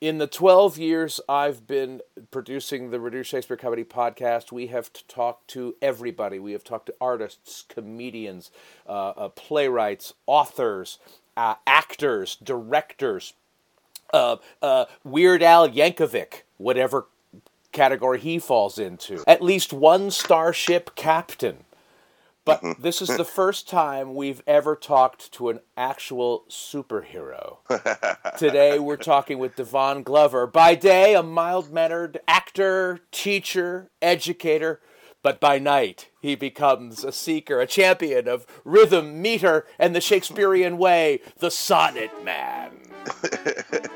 In the 12 years I've been producing the Reduced Shakespeare Company podcast, we have talked to everybody. We have talked to artists, comedians, uh, uh, playwrights, authors, uh, actors, directors, uh, uh, Weird Al Yankovic, whatever category he falls into, at least one starship captain. But Mm-hmm. this is the first time we've ever talked to an actual superhero. Today we're talking with Devon Glover. By day, a mild mannered actor, teacher, educator. But by night, he becomes a seeker, a champion of rhythm, meter, and the Shakespearean way, the sonnet man.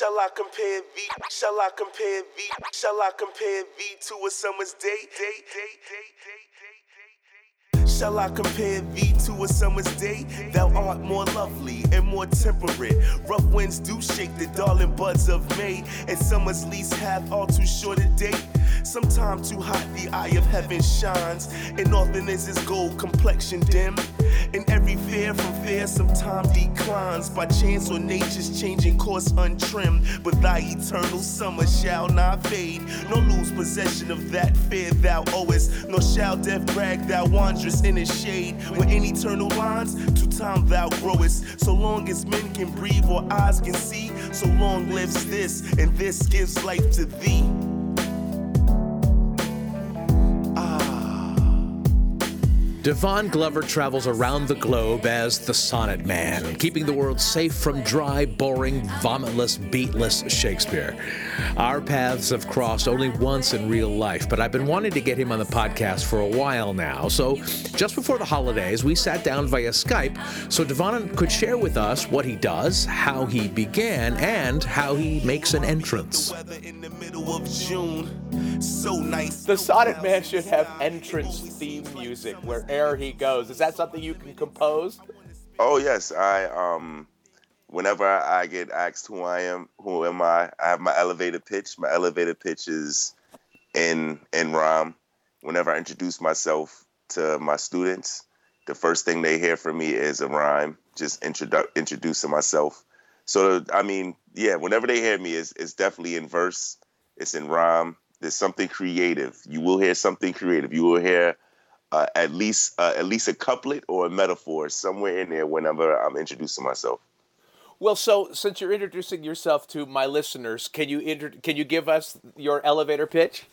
Shall I compare V? Shall I compare V? Shall I compare V to a summer's day? Day, day, day. Shall I compare V to a summer's day? Thou art more lovely and more temperate. Rough winds do shake the darling buds of May, and summer's lease hath all too short a date. Sometime too hot, the eye of heaven shines, and often is his gold complexion dim. And every fair from fair sometime declines by chance or nature's changing course untrimmed. But thy eternal summer shall not fade, nor lose possession of that fair thou owest, nor shall death brag thou wanderest in its shade. Where in eternal lines to time thou growest. So long as men can breathe or eyes can see, so long lives this, and this gives life to thee. Devon Glover travels around the globe as the Sonnet Man, keeping the world safe from dry, boring, vomitless, beatless Shakespeare. Our paths have crossed only once in real life, but I've been wanting to get him on the podcast for a while now. So just before the holidays, we sat down via Skype so Devon could share with us what he does, how he began, and how he makes an entrance. The Sonnet Man should have entrance theme music wherever he goes. Is that something you can compose? Oh yes, I um whenever I get asked who I am, who am I, I have my elevator pitch. My elevator pitch is in in rhyme. Whenever I introduce myself to my students, the first thing they hear from me is a rhyme, just introdu- introducing myself. So I mean, yeah, whenever they hear me, it's, it's definitely in verse, it's in rhyme. There's something creative. You will hear something creative. You will hear uh, at least uh, at least a couplet or a metaphor somewhere in there whenever I'm introducing myself. Well, so since you're introducing yourself to my listeners, can you inter- can you give us your elevator pitch?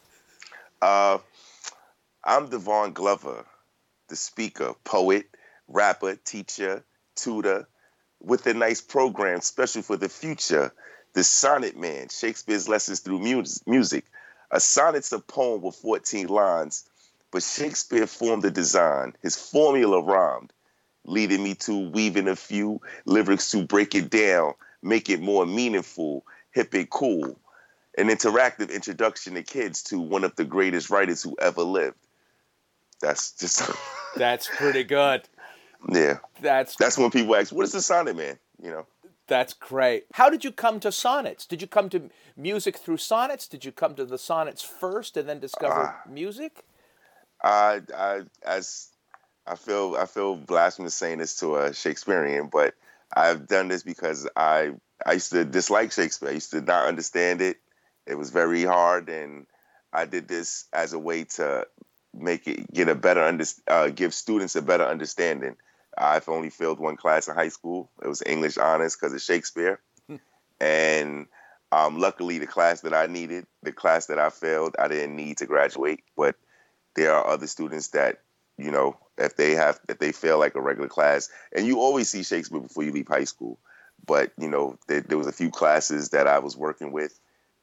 Uh, I'm Devon Glover, the speaker, poet, rapper, teacher, tutor, with a nice program special for the future. The Sonnet Man, Shakespeare's lessons through mus- music. A sonnet's a poem with 14 lines, but Shakespeare formed the design. His formula rhymed, leading me to weaving a few lyrics to break it down, make it more meaningful, hip and cool. An interactive introduction to kids to one of the greatest writers who ever lived. That's just That's pretty good. yeah. That's That's when people ask, "What is the sonnet, man?" You know. that's great. How did you come to sonnets? Did you come to music through sonnets? Did you come to the sonnets first and then discover ah. music? I, I, as I feel, I feel blasphemous saying this to a Shakespearean, but I've done this because I, I used to dislike Shakespeare. I used to not understand it. It was very hard, and I did this as a way to make it get a better under, uh, give students a better understanding. I've only failed one class in high school. It was English honors because of Shakespeare, and um, luckily the class that I needed, the class that I failed, I didn't need to graduate, but there are other students that you know if they have if they fail like a regular class and you always see shakespeare before you leave high school. But you know there, there was a few classes that i was working with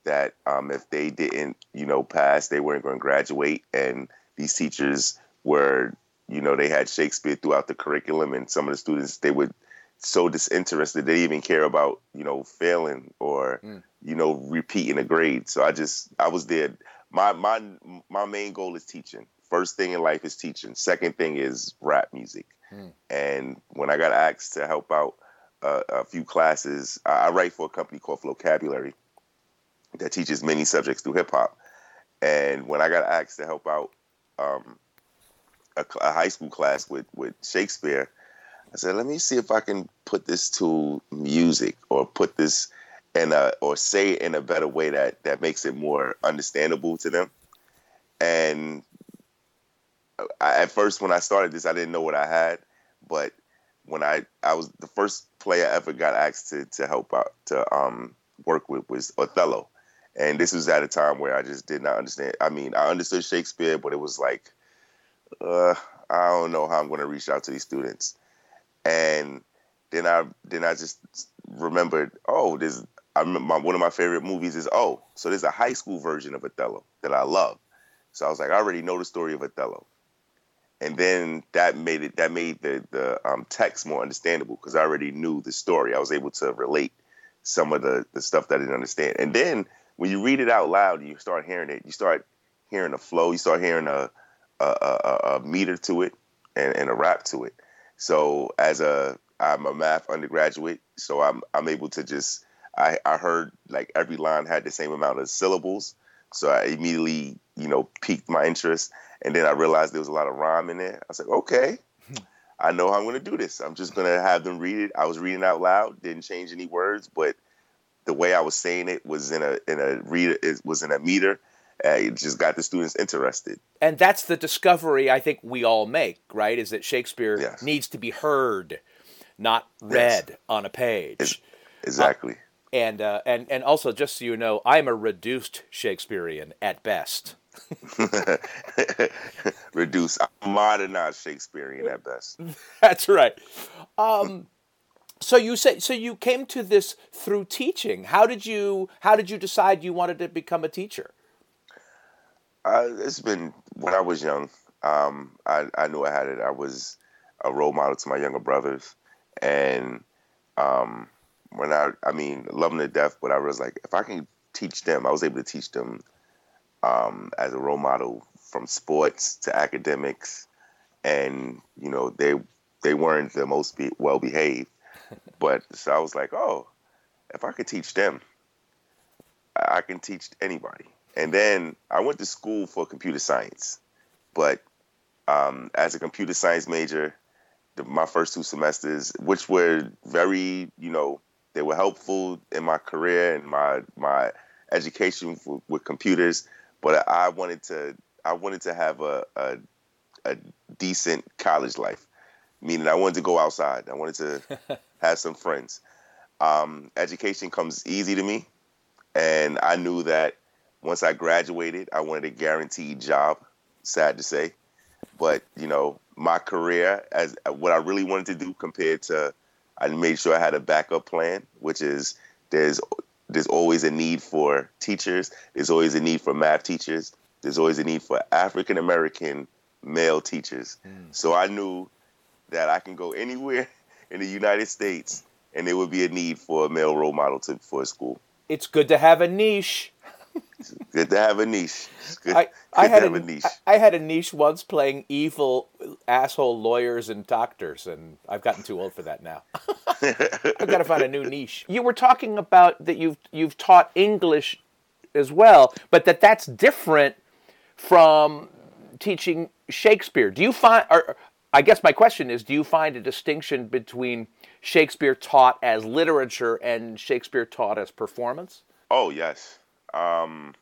that um, if they didn't you know pass they weren't going to graduate. And these teachers were you know they had shakespeare throughout the curriculum and some of the students they were so disinterested they didn't even care about you know failing or you know repeating a grade. So i just i was there my my my main goal is teaching. First thing in life is teaching. Second thing is rap music. Hmm. And when I got asked to help out uh, a few classes, I, I write for a company called Flocabulary that teaches many subjects through hip hop. And when I got asked to help out um, a, a, high school class with with Shakespeare, I said, let me see if I can put this to music or put this in a or say it in a better way that that makes it more understandable to them. And I, at first, when I started this, I didn't know what I had, but when I I was the first player I ever got asked to to help out to um, work with was Othello, and this was at a time where I just did not understand. I mean, I understood Shakespeare, but it was like, uh, I don't know how I'm going to reach out to these students. And then I then I just remembered, oh, there's I my, one of my favorite movies is oh, so there's a high school version of Othello that I love. So I was like, I already know the story of Othello, and then that made it that made the the um, text more understandable because I already knew the story. I was able to relate some of the the stuff that I didn't understand, and then when you read it out loud, you start hearing it. You start hearing a flow. You start hearing a a, a, a meter to it and, and a rap to it. So as a I'm a math undergraduate, so I'm I'm able to just I, I heard like every line had the same amount of syllables. So I immediately, you know, piqued my interest. And then I realized there was a lot of rhyme in there. I was like, okay, I know how I'm going to do this. I'm just going to have them read it. I was reading out loud, didn't change any words, but the way I was saying it was in a in a reader it was in a meter. Uh, it just got the students interested. And that's the discovery I think we all make, right? Is that Shakespeare yes. needs to be heard, not read yes. on a page. It's, exactly. Uh, and uh, and and also, just so you know, I'm a reduced Shakespearean at best. reduced, modernized Shakespearean at best. That's right. Um, so you say so you came to this through teaching. How did you how did you decide you wanted to become a teacher? Uh, it's been when I was young. Um, I, I knew I had it. I was a role model to my younger brothers, and um, when I I mean love them to death, but I was like, if I can teach them, I was able to teach them um, as a role model from sports to academics, and you know they they weren't the most be- well behaved, but so I was like, oh, if I could teach them, I can teach anybody. And then I went to school for computer science, but um, as a computer science major, the, my first two semesters, which were very, you know, they were helpful in my career and my my education with, with computers. But I wanted to I wanted to have a, a, a decent college life, meaning I wanted to go outside. I wanted to have some friends. Um, education comes easy to me, and I knew that once I graduated, I wanted a guaranteed job. Sad to say, but you know, my career as what I really wanted to do compared to, I made sure I had a backup plan, which is there's there's always a need for teachers. There's always a need for math teachers. There's always a need for African American male teachers. Mm. So I knew that I can go anywhere in the United States and there would be a need for a male role model to, for a school. It's good to have a niche good to have a niche. Good, I, I had a, a, niche. I, I, had a niche once playing evil asshole lawyers and doctors, and I've gotten too old for that now. I've got to find a new niche. You were talking about that you've you've taught English as well, but that that's different from teaching Shakespeare. Do you find, or I guess my question is, do you find a distinction between Shakespeare taught as literature and Shakespeare taught as performance? Oh yes, um,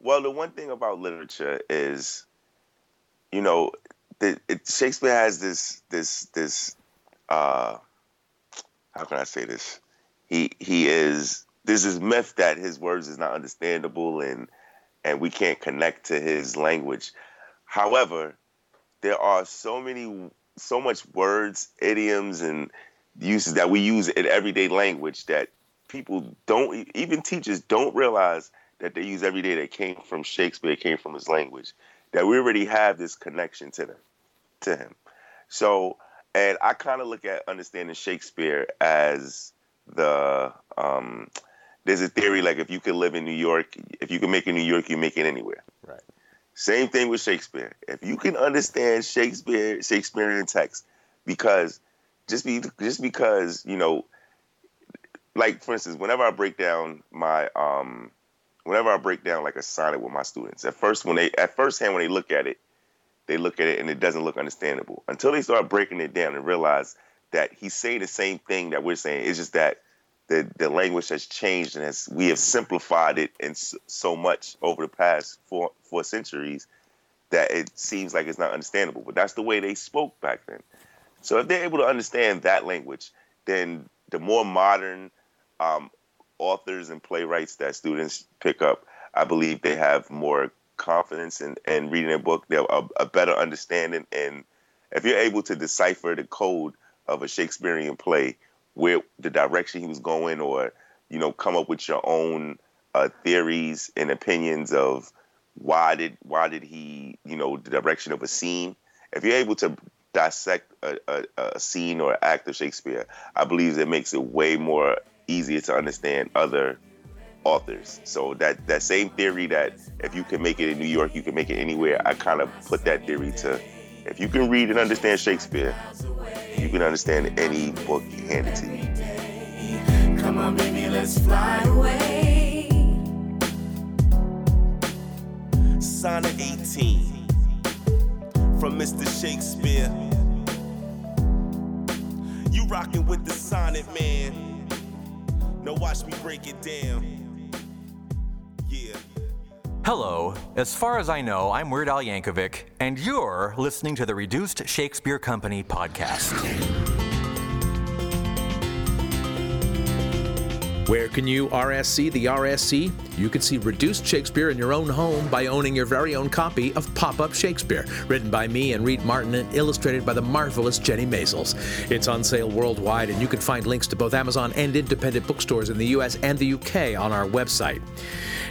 well, the one thing about literature is, you know, the, it, Shakespeare has this this this. Uh, how can I say this? He he is. There's this myth that his words is not understandable and and we can't connect to his language. However, there are so many so much words, idioms, and uses that we use in everyday language that people don't even teachers don't realize that they use every day that came from Shakespeare, came from his language, that we already have this connection to them, to him. So, and I kind of look at understanding Shakespeare as the um, there's a theory like if you can live in New York, if you can make it in New York, you make it anywhere. Right. Same thing with Shakespeare. If you can understand Shakespeare, Shakespearean text, because just be just because you know, like for instance, whenever I break down my um, whenever I break down like a sonnet with my students, at first when they at first hand when they look at it, they look at it and it doesn't look understandable until they start breaking it down and realize that he's saying the same thing that we're saying. It's just that the the language has changed and as we have simplified it in so much over the past four four centuries that it seems like it's not understandable. But that's the way they spoke back then. So if they're able to understand that language, then the more modern um, authors and playwrights that students pick up, I believe they have more confidence in, in reading a book. They have a, a better understanding, and if you're able to decipher the code of a Shakespearean play, where the direction he was going, or you know, come up with your own uh, theories and opinions of why did why did he you know the direction of a scene. If you're able to dissect a, a, a scene or act of Shakespeare, I believe it makes it way more easier to understand other authors. So that that same theory that if you can make it in New York, you can make it anywhere. I kind of put that theory to if you can read and understand Shakespeare, you can understand any book handed to you. Come on, baby, let's fly away. Sonnet 18 from Mr. Shakespeare. You rocking with the sonnet man. Now watch me break it down. Yeah. Hello. As far as I know, I'm Weird Al Yankovic, and you're listening to the Reduced Shakespeare Company podcast. Where can you RSC the RSC? You can see reduced Shakespeare in your own home by owning your very own copy of Pop Up Shakespeare, written by me and Reed Martin and illustrated by the marvelous Jennie Maizels. It's on sale worldwide, and you can find links to both Amazon and independent bookstores in the US and the UK on our website.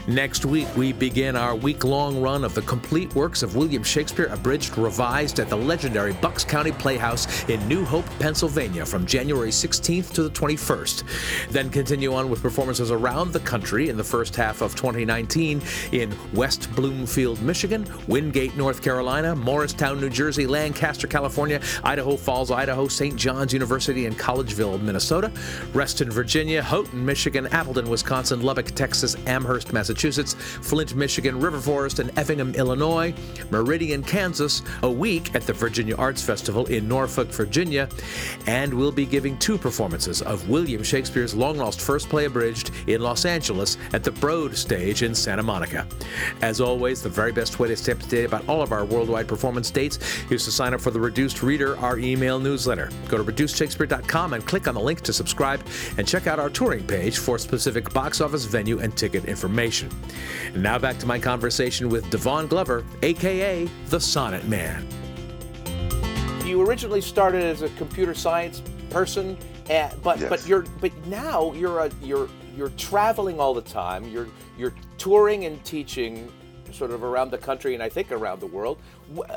Next week, we begin our week long run of the complete works of William Shakespeare, abridged, revised at the legendary Bucks County Playhouse in New Hope, Pennsylvania, from January 16th to the 21st. Then continue on with performances around the country in the first half of 2019 in West Bloomfield, Michigan, Wingate, North Carolina, Morristown, New Jersey, Lancaster, California, Idaho Falls, Idaho, St. John's University, and Collegeville, Minnesota, Reston, Virginia, Houghton, Michigan, Appleton, Wisconsin, Lubbock, Texas, Amherst, Massachusetts, Flint, Michigan, River Forest, and Effingham, Illinois, Meridian, Kansas, a week at the Virginia Arts Festival in Norfolk, Virginia, and we'll be giving two performances of William Shakespeare's long lost first play abridged in Los Angeles at the Broad Stage in Santa Monica. As always, the very best way to stay up to date about all of our worldwide performance dates is to sign up for the Reduced Reader, our email newsletter. Go to reducedshakespeare.com and click on the link to subscribe and check out our touring page for specific box office venue and ticket information. And now back to my conversation with Devon Glover, aka the Sonnet Man. You originally started as a computer science person, uh, but Yes. but you're but now you're a you're you're traveling all the time. You're you're touring and teaching sort of around the country and I think around the world.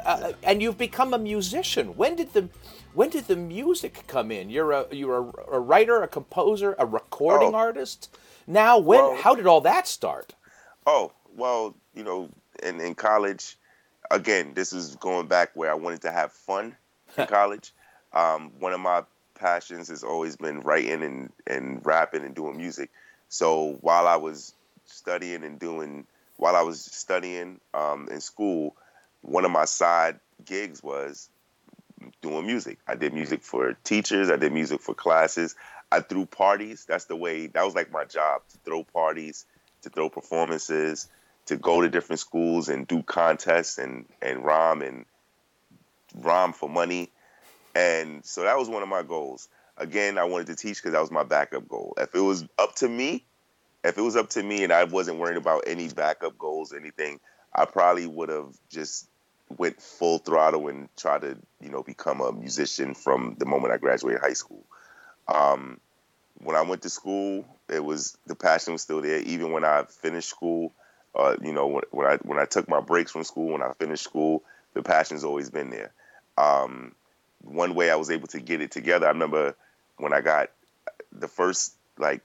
Uh, and you've become a musician. When did the when did the music come in? You're a you're a, a writer, a composer, a recording Oh. artist. Now, when Well- how did all that start? Oh, well, you know, in, in college, again, this is going back where I wanted to have fun in college. Um, one of my passions has always been writing and, and rapping and doing music. So while I was studying and doing, while I was studying um, in school, one of my side gigs was doing music. I did music for teachers, I did music for classes. I threw parties. That's the way, that was like my job to throw parties, to throw performances, to go to different schools and do contests and, and rhyme and rhyme for money. And so that was one of my goals. Again, I wanted to teach because that was my backup goal. If it was up to me, if it was up to me and I wasn't worrying about any backup goals or anything, I probably would have just went full throttle and tried to, you know, become a musician from the moment I graduated high school. Um, when I went to school, it was the passion was still there. Even when I finished school, uh, you know, when, when I when I took my breaks from school, when I finished school, the passion's always been there. Um, one way I was able to get it together, I remember when I got the first like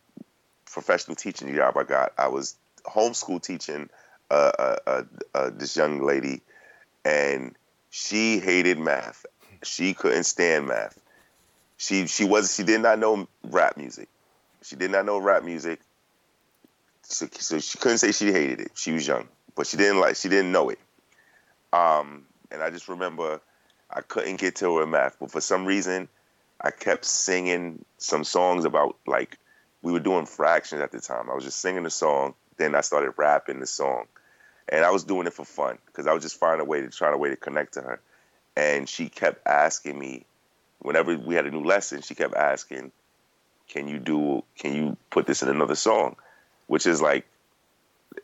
professional teaching job I got. I was homeschool teaching uh, uh, uh, uh, this young lady, and she hated math. She couldn't stand math. She she was she did not know rap music. She did not know rap music. So, so she couldn't say she hated it. She was young, but she didn't like she didn't know it. Um, and I just remember I couldn't get to her math, but for some reason I kept singing some songs about like we were doing fractions at the time. I was just singing the song, then I started rapping the song, and I was doing it for fun because I was just finding a way to try a way to connect to her. And she kept asking me, whenever we had a new lesson, she kept asking, "Can you do? Can you put this in another song?" Which is like,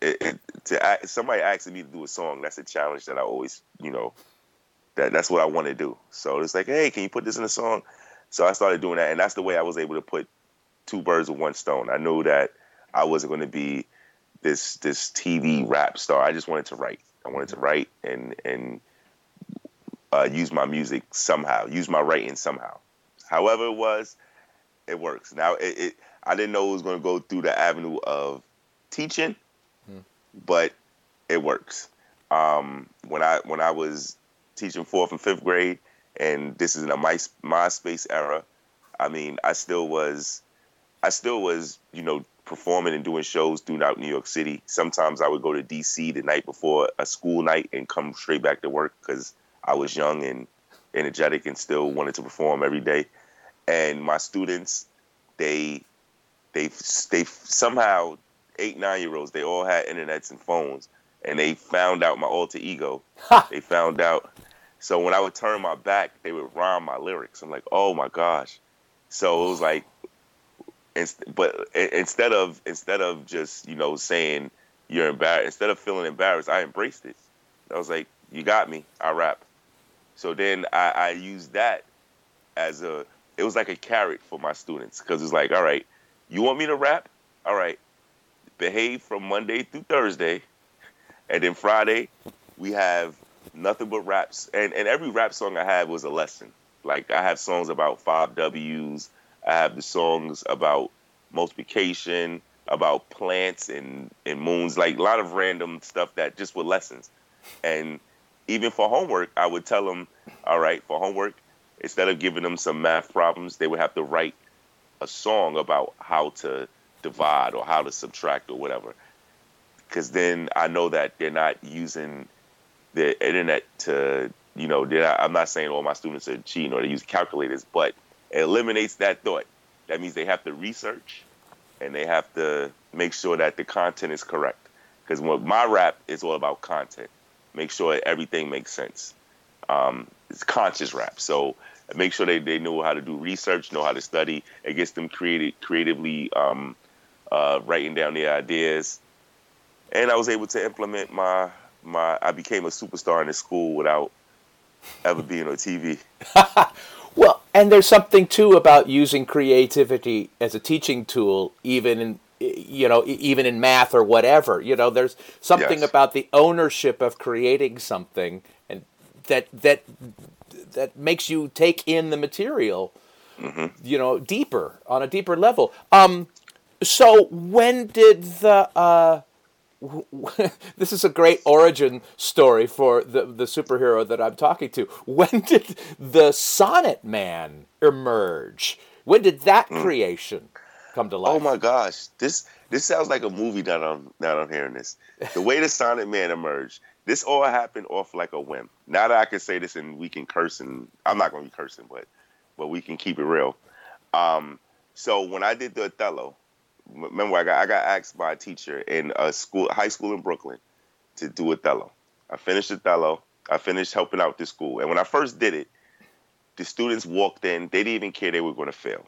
it, it, to somebody asking me to do a song. That's a challenge that I always, you know, that that's what I want to do. So it's like, hey, can you put this in a song? So I started doing that, and that's the way I was able to put two birds with one stone. I knew that I wasn't going to be this this TV rap star. I just wanted to write. I wanted to write and and uh, use my music somehow, use my writing somehow. However it was, it works. Now it, it I didn't know it was going to go through the avenue of teaching, hmm. but it works. Um, when I when I was teaching fourth and fifth grade, and this is in a My, MySpace era. I mean, I still was, I still was, you know, performing and doing shows throughout New York City. Sometimes I would go to DC the night before a school night and come straight back to work because I was young and energetic and still wanted to perform every day. And my students, they, they, they somehow eight nine year olds, they all had internets and phones, and they found out my alter ego. they found out so when I would turn my back, they would rhyme my lyrics. I'm like, oh my gosh. So it was like, but instead of instead of just you know saying you're embarrassed, instead of feeling embarrassed, I embraced it. I was like, you got me. I rap. So then I, I used that as a. It was like a carrot for my students because it's like, all right, you want me to rap? All right, behave from Monday through Thursday, and then Friday we have nothing but raps, and and every rap song I had was a lesson. Like I have songs about five W's. I have the songs about multiplication, about plants and and moons, like a lot of random stuff that just were lessons. And even for homework, I would tell them, all right, for homework, instead of giving them some math problems, they would have to write a song about how to divide or how to subtract or whatever. Because then I know that they're not using the internet to, you know, I'm not saying all my students are cheating or they use calculators, but it eliminates that thought. That means they have to research and they have to make sure that the content is correct. Because my rap is all about content. Make sure everything makes sense. Um, it's conscious rap. So make sure they, they know how to do research, know how to study. It gets them created creatively um, uh, writing down their ideas. And I was able to implement my my I became a superstar in the school without ever being on TV. well, and there's something too about using creativity as a teaching tool, even in you know even in math or whatever. You know, there's something yes. about the ownership of creating something and that that that makes you take in the material. Mm-hmm. You know, deeper on a deeper level. Um, so when did the uh, this is a great origin story for the, the superhero that I'm talking to. When did the Sonnet Man emerge? When did that mm. creation come to life? Oh my gosh, this this sounds like a movie that I'm now I'm hearing this. The way the Sonnet Man emerged, this all happened off like a whim. Now that I can say this and we can curse and I'm not going to be cursing, but but we can keep it real. Um, so when I did the Othello, remember I got I got asked by a teacher in a school high school in Brooklyn to do Othello. I finished Othello. I finished helping out the school, and when I first did it, the students walked in. They didn't even care they were going to fail.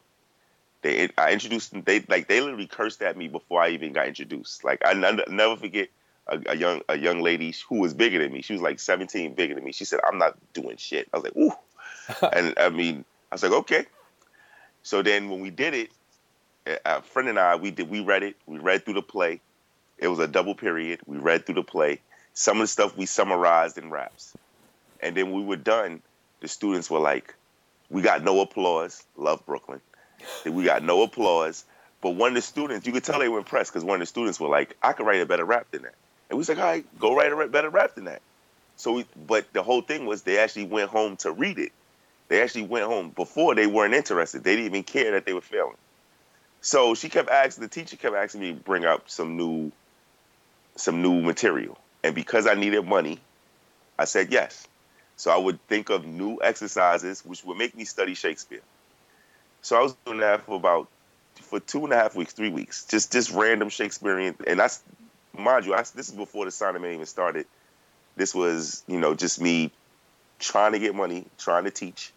They I introduced them. They like they literally cursed at me before I even got introduced. Like I n- never forget a, a, young a young lady who was bigger than me. She was like 17, bigger than me. She said, "I'm not doing shit." I was like, "Ooh," and I mean, I was like, "Okay." So then when we did it, a friend and I, we did, we read it. We read through the play. It was a double period. We read through the play. Some of the stuff we summarized in raps, and then we were done. The students were like, "We got no applause. Love Brooklyn. We got no applause. But one of the students, you could tell they were impressed because one of the students were like, "I could write a better rap than that," and we was like, "All right, go write a better rap than that." So, we, but the whole thing was they actually went home to read it. They actually went home before they weren't interested. They didn't even care that they were failing. So she kept asking, the teacher kept asking me to bring up some new, some new material. And because I needed money, I said yes. So I would think of new exercises which would make me study Shakespeare. So I was doing that for about for two and a half weeks, three weeks, just just random Shakespearean. And that's mind you, I, this is before the Sonnet Man even started. This was you know just me trying to get money, trying to teach,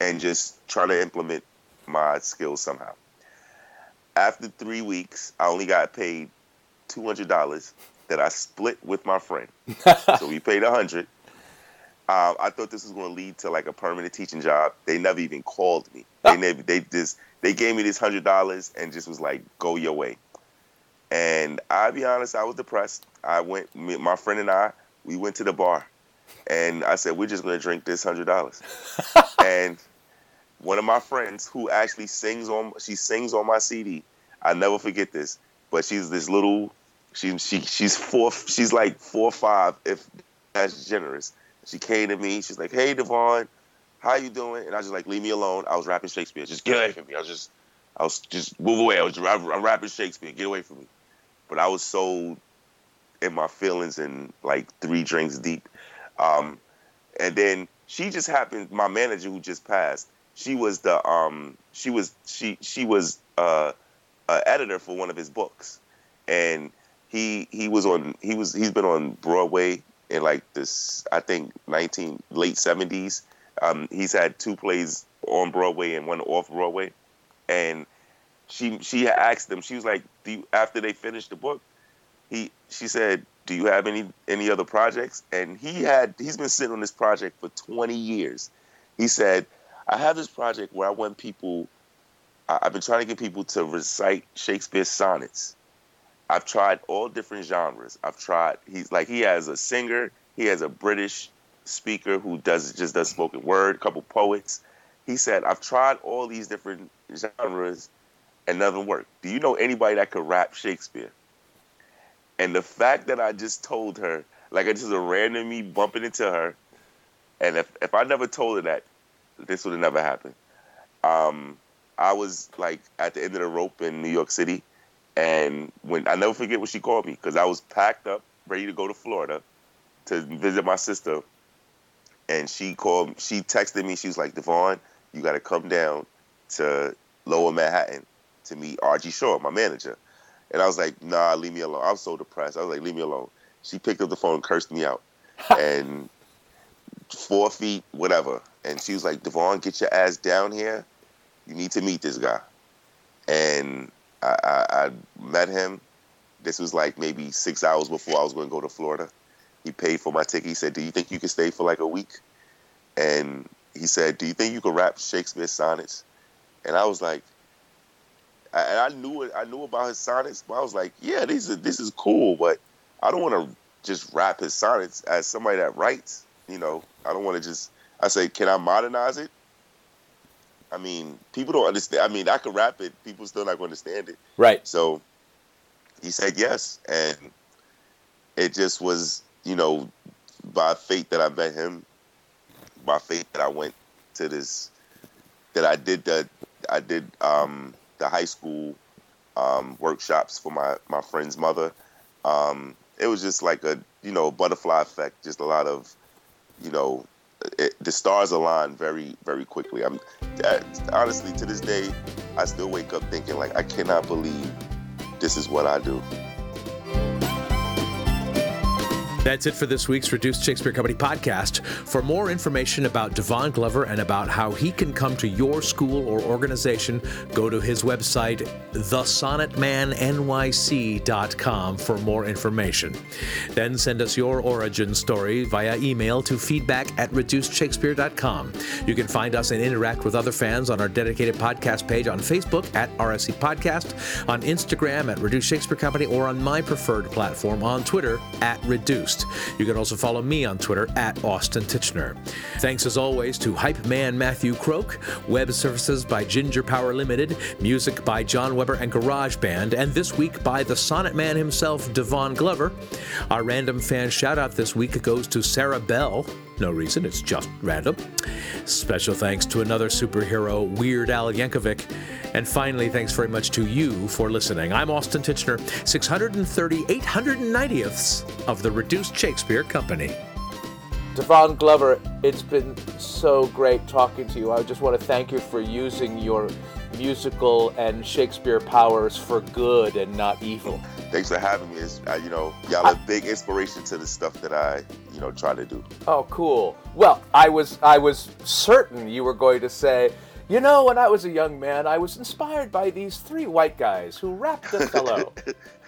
and just trying to implement my skills somehow. After three weeks, I only got paid two hundred dollars that I split with my friend. so we paid a hundred. Um, I thought this was going to lead to like a permanent teaching job. They never even called me. They never. They just they gave me this hundred dollars and just was like, "Go your way." And I'll be honest, I was depressed. I went, me, my friend and I, we went to the bar, and I said, "We're just going to drink this hundred dollars." and one of my friends, who actually sings on, she sings on my CD. I never forget this. But she's this little, she she she's four, she's like four or five, if that's generous she came to me. She's like, "Hey, Devon, how you doing?" And I was just like, "Leave me alone." I was rapping Shakespeare. Just get away from me. I was just, I was just move away. I was I'm rapping Shakespeare. Get away from me. But I was so in my feelings and like three drinks deep. Um, and then she just happened. My manager, who just passed, she was the um, she was she she was uh, a editor for one of his books, and he he was on he was he's been on Broadway in like this, I think, 19 late 70s. Um, he's had two plays on Broadway and one off Broadway, and she she asked him. She was like, "Do you, after they finished the book, he she said, "Do you have any any other projects?" And he had he's been sitting on this project for 20 years. He said, "I have this project where I want people. I've been trying to get people to recite Shakespeare's sonnets." I've tried all different genres. I've tried. He's like he has a singer. He has a British speaker who does just does spoken word. A couple poets. He said I've tried all these different genres and nothing worked. Do you know anybody that could rap Shakespeare? And the fact that I just told her, like it's just a random me bumping into her, and if if I never told her that, this would have never happened. Um, I was like at the end of the rope in New York City and when I never forget what she called me because I was packed up, ready to go to Florida to visit my sister. And she called, she texted me. She was like, Devon, you got to come down to Lower Manhattan to meet Archie Shaw, my manager. And I was like, Nah, leave me alone. I was so depressed. I was like, Leave me alone. She picked up the phone, cursed me out, and four feet, whatever. And she was like, Devon, get your ass down here. You need to meet this guy. And I, I, I met him. This was like maybe six hours before I was going to go to Florida. He paid for my ticket. He said, "Do you think you can stay for like a week?" And he said, "Do you think you could rap Shakespeare sonnets?" And I was like, and I knew it. I knew about his sonnets, but I was like, "Yeah, this is this is cool, but I don't want to just rap his sonnets as somebody that writes. You know, I don't want to just." I say, "Can I modernize it?" I mean, people don't understand. I mean, I could rap it. People still not going to understand it. Right. So he said yes, and it just was, you know, by fate that I met him, by fate that I went to this, that I did the, I did um, the high school um, workshops for my my friend's mother. Um, it was just like a, you know, butterfly effect. Just a lot of, you know, it, the stars align very, very quickly. I'm honestly to this day, I still wake up thinking like I cannot believe this is what I do. That's it for this week's Reduced Shakespeare Company podcast. For more information about Devon Glover and about how he can come to your school or organization, go to his website, thesonnetmannyc.com for more information. Then send us your origin story via email to feedback at reducedshakespeare.com. You can find us and interact with other fans on our dedicated podcast page on Facebook at RSC Podcast, on Instagram at Reduced Shakespeare Company, or on my preferred platform on Twitter at Reduced. Host. You can also follow me on Twitter at Austin Tichenor. Thanks as always to hype man Matthew Croak, web services by Ginger Power Limited, music by John Weber and Garage Band, and this week by the Sonnet Man himself, Devon Glover. Our random fan shout out this week goes to Sarah Bell. No reason, it's just random. Special thanks to another superhero, Weird Al Yankovic. And finally, thanks very much to you for listening. I'm Austin Tichenor, 630 890ths of the Reduced Shakespeare Company. Devon Glover, it's been so great talking to you. I just want to thank you for using your musical and Shakespeare powers for good and not evil. Thanks for having me. Uh, you know, y'all are big inspiration to the stuff that I, you know, try to do. Oh, cool. Well, I was I was certain you were going to say, you know, when I was a young man, I was inspired by these three white guys who rapped Othello.